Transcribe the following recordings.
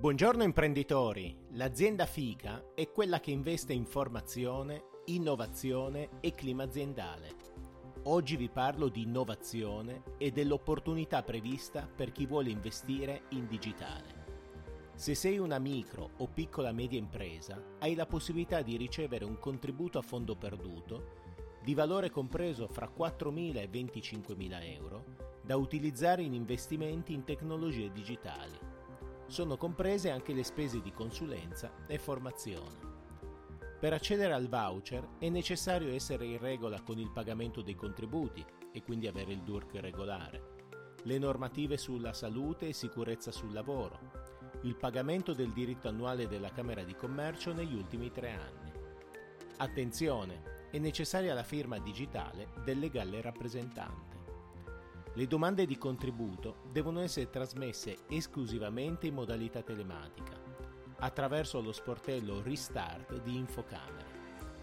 Buongiorno imprenditori, l'azienda FICA è quella che investe in formazione, innovazione e clima aziendale. Oggi vi parlo di innovazione e dell'opportunità prevista per chi vuole investire in digitale. Se sei una micro o piccola media impresa, hai la possibilità di ricevere un contributo a fondo perduto di valore compreso fra 4.000 e 25.000 euro da utilizzare in investimenti in tecnologie digitali sono comprese anche le spese di consulenza e formazione. Per accedere al voucher è necessario essere in regola con il pagamento dei contributi e quindi avere il DURC regolare, le normative sulla salute e sicurezza sul lavoro, il pagamento del diritto annuale della Camera di Commercio negli ultimi tre anni. Attenzione, è necessaria la firma digitale del legale rappresentante. Le domande di contributo devono essere trasmesse esclusivamente in modalità telematica, attraverso lo sportello Restart di Infocamere,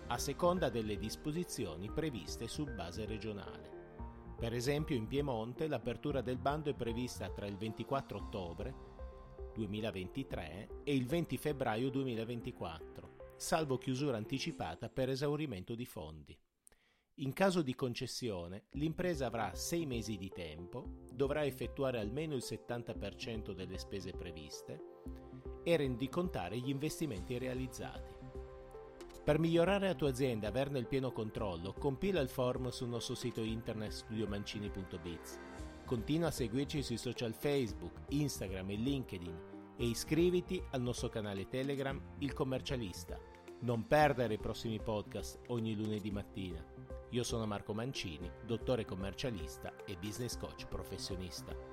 a seconda delle disposizioni previste su base regionale. Per esempio in Piemonte l'apertura del bando è prevista tra il 24 ottobre 2023 e il 20 febbraio 2024, salvo chiusura anticipata per esaurimento di fondi. In caso di concessione, l'impresa avrà sei mesi di tempo, dovrà effettuare almeno il 70% delle spese previste e rendicontare gli investimenti realizzati. Per migliorare la tua azienda e averne il pieno controllo, compila il form sul nostro sito internet studiomancini.biz. Continua a seguirci sui social Facebook, Instagram e LinkedIn e iscriviti al nostro canale Telegram Il Commercialista. Non perdere i prossimi podcast ogni lunedì mattina. Io sono Marco Mancini, dottore commercialista e business coach professionista.